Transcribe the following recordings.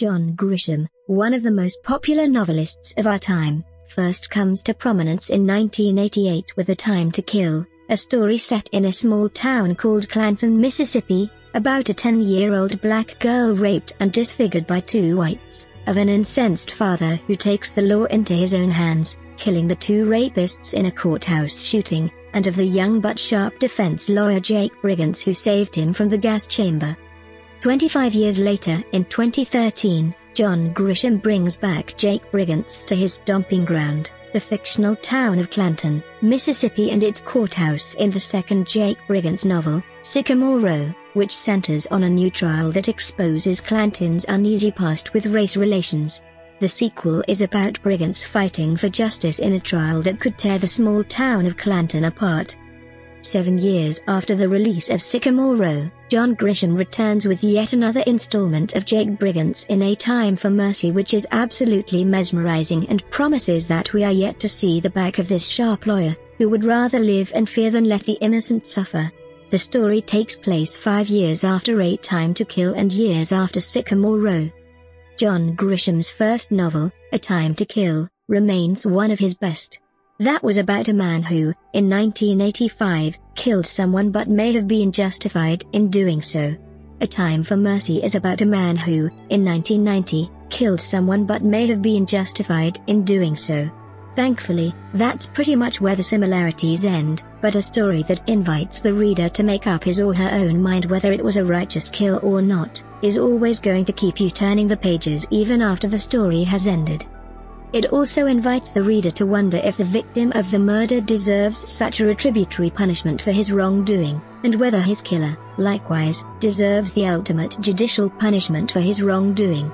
John Grisham, one of the most popular novelists of our time, first comes to prominence in 1988 with A Time to Kill, a story set in a small town called Clanton, Mississippi, about a 10-year-old black girl raped and disfigured by two whites, of an incensed father who takes the law into his own hands, killing the two rapists in a courthouse shooting, and of the young but sharp defense lawyer Jake Brigance who saved him from the gas chamber. 25 years later, in 2013, John Grisham brings back Jake Brigance to his dumping ground, the fictional town of Clanton, Mississippi and its courthouse in the second Jake Brigance novel, Sycamore Row, which centers on a new trial that exposes Clanton's uneasy past with race relations. The sequel is about Brigance fighting for justice in a trial that could tear the small town of Clanton apart, Seven years after the release of Sycamore Row, John Grisham returns with yet another installment of Jake Brigance in A Time for Mercy which is absolutely mesmerizing and promises that we are yet to see the back of this sharp lawyer, who would rather live and fear than let the innocent suffer. The story takes place five years after A Time to Kill and years after Sycamore Row. John Grisham's first novel, A Time to Kill, remains one of his best. That was about a man who, in 1985, killed someone but may have been justified in doing so. A Time for Mercy is about a man who, in 1990, killed someone but may have been justified in doing so. Thankfully, that's pretty much where the similarities end, but a story that invites the reader to make up his or her own mind whether it was a righteous kill or not, is always going to keep you turning the pages even after the story has ended. It also invites the reader to wonder if the victim of the murder deserves such a retributory punishment for his wrongdoing, and whether his killer, likewise, deserves the ultimate judicial punishment for his wrongdoing.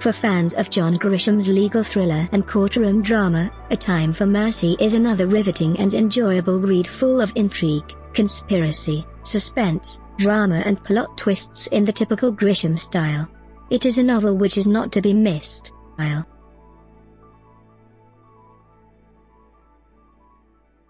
For fans of John Grisham's legal thriller and courtroom drama, A Time for Mercy is another riveting and enjoyable read full of intrigue, conspiracy, suspense, drama and plot twists in the typical Grisham style. It is a novel which is not to be missed. I'll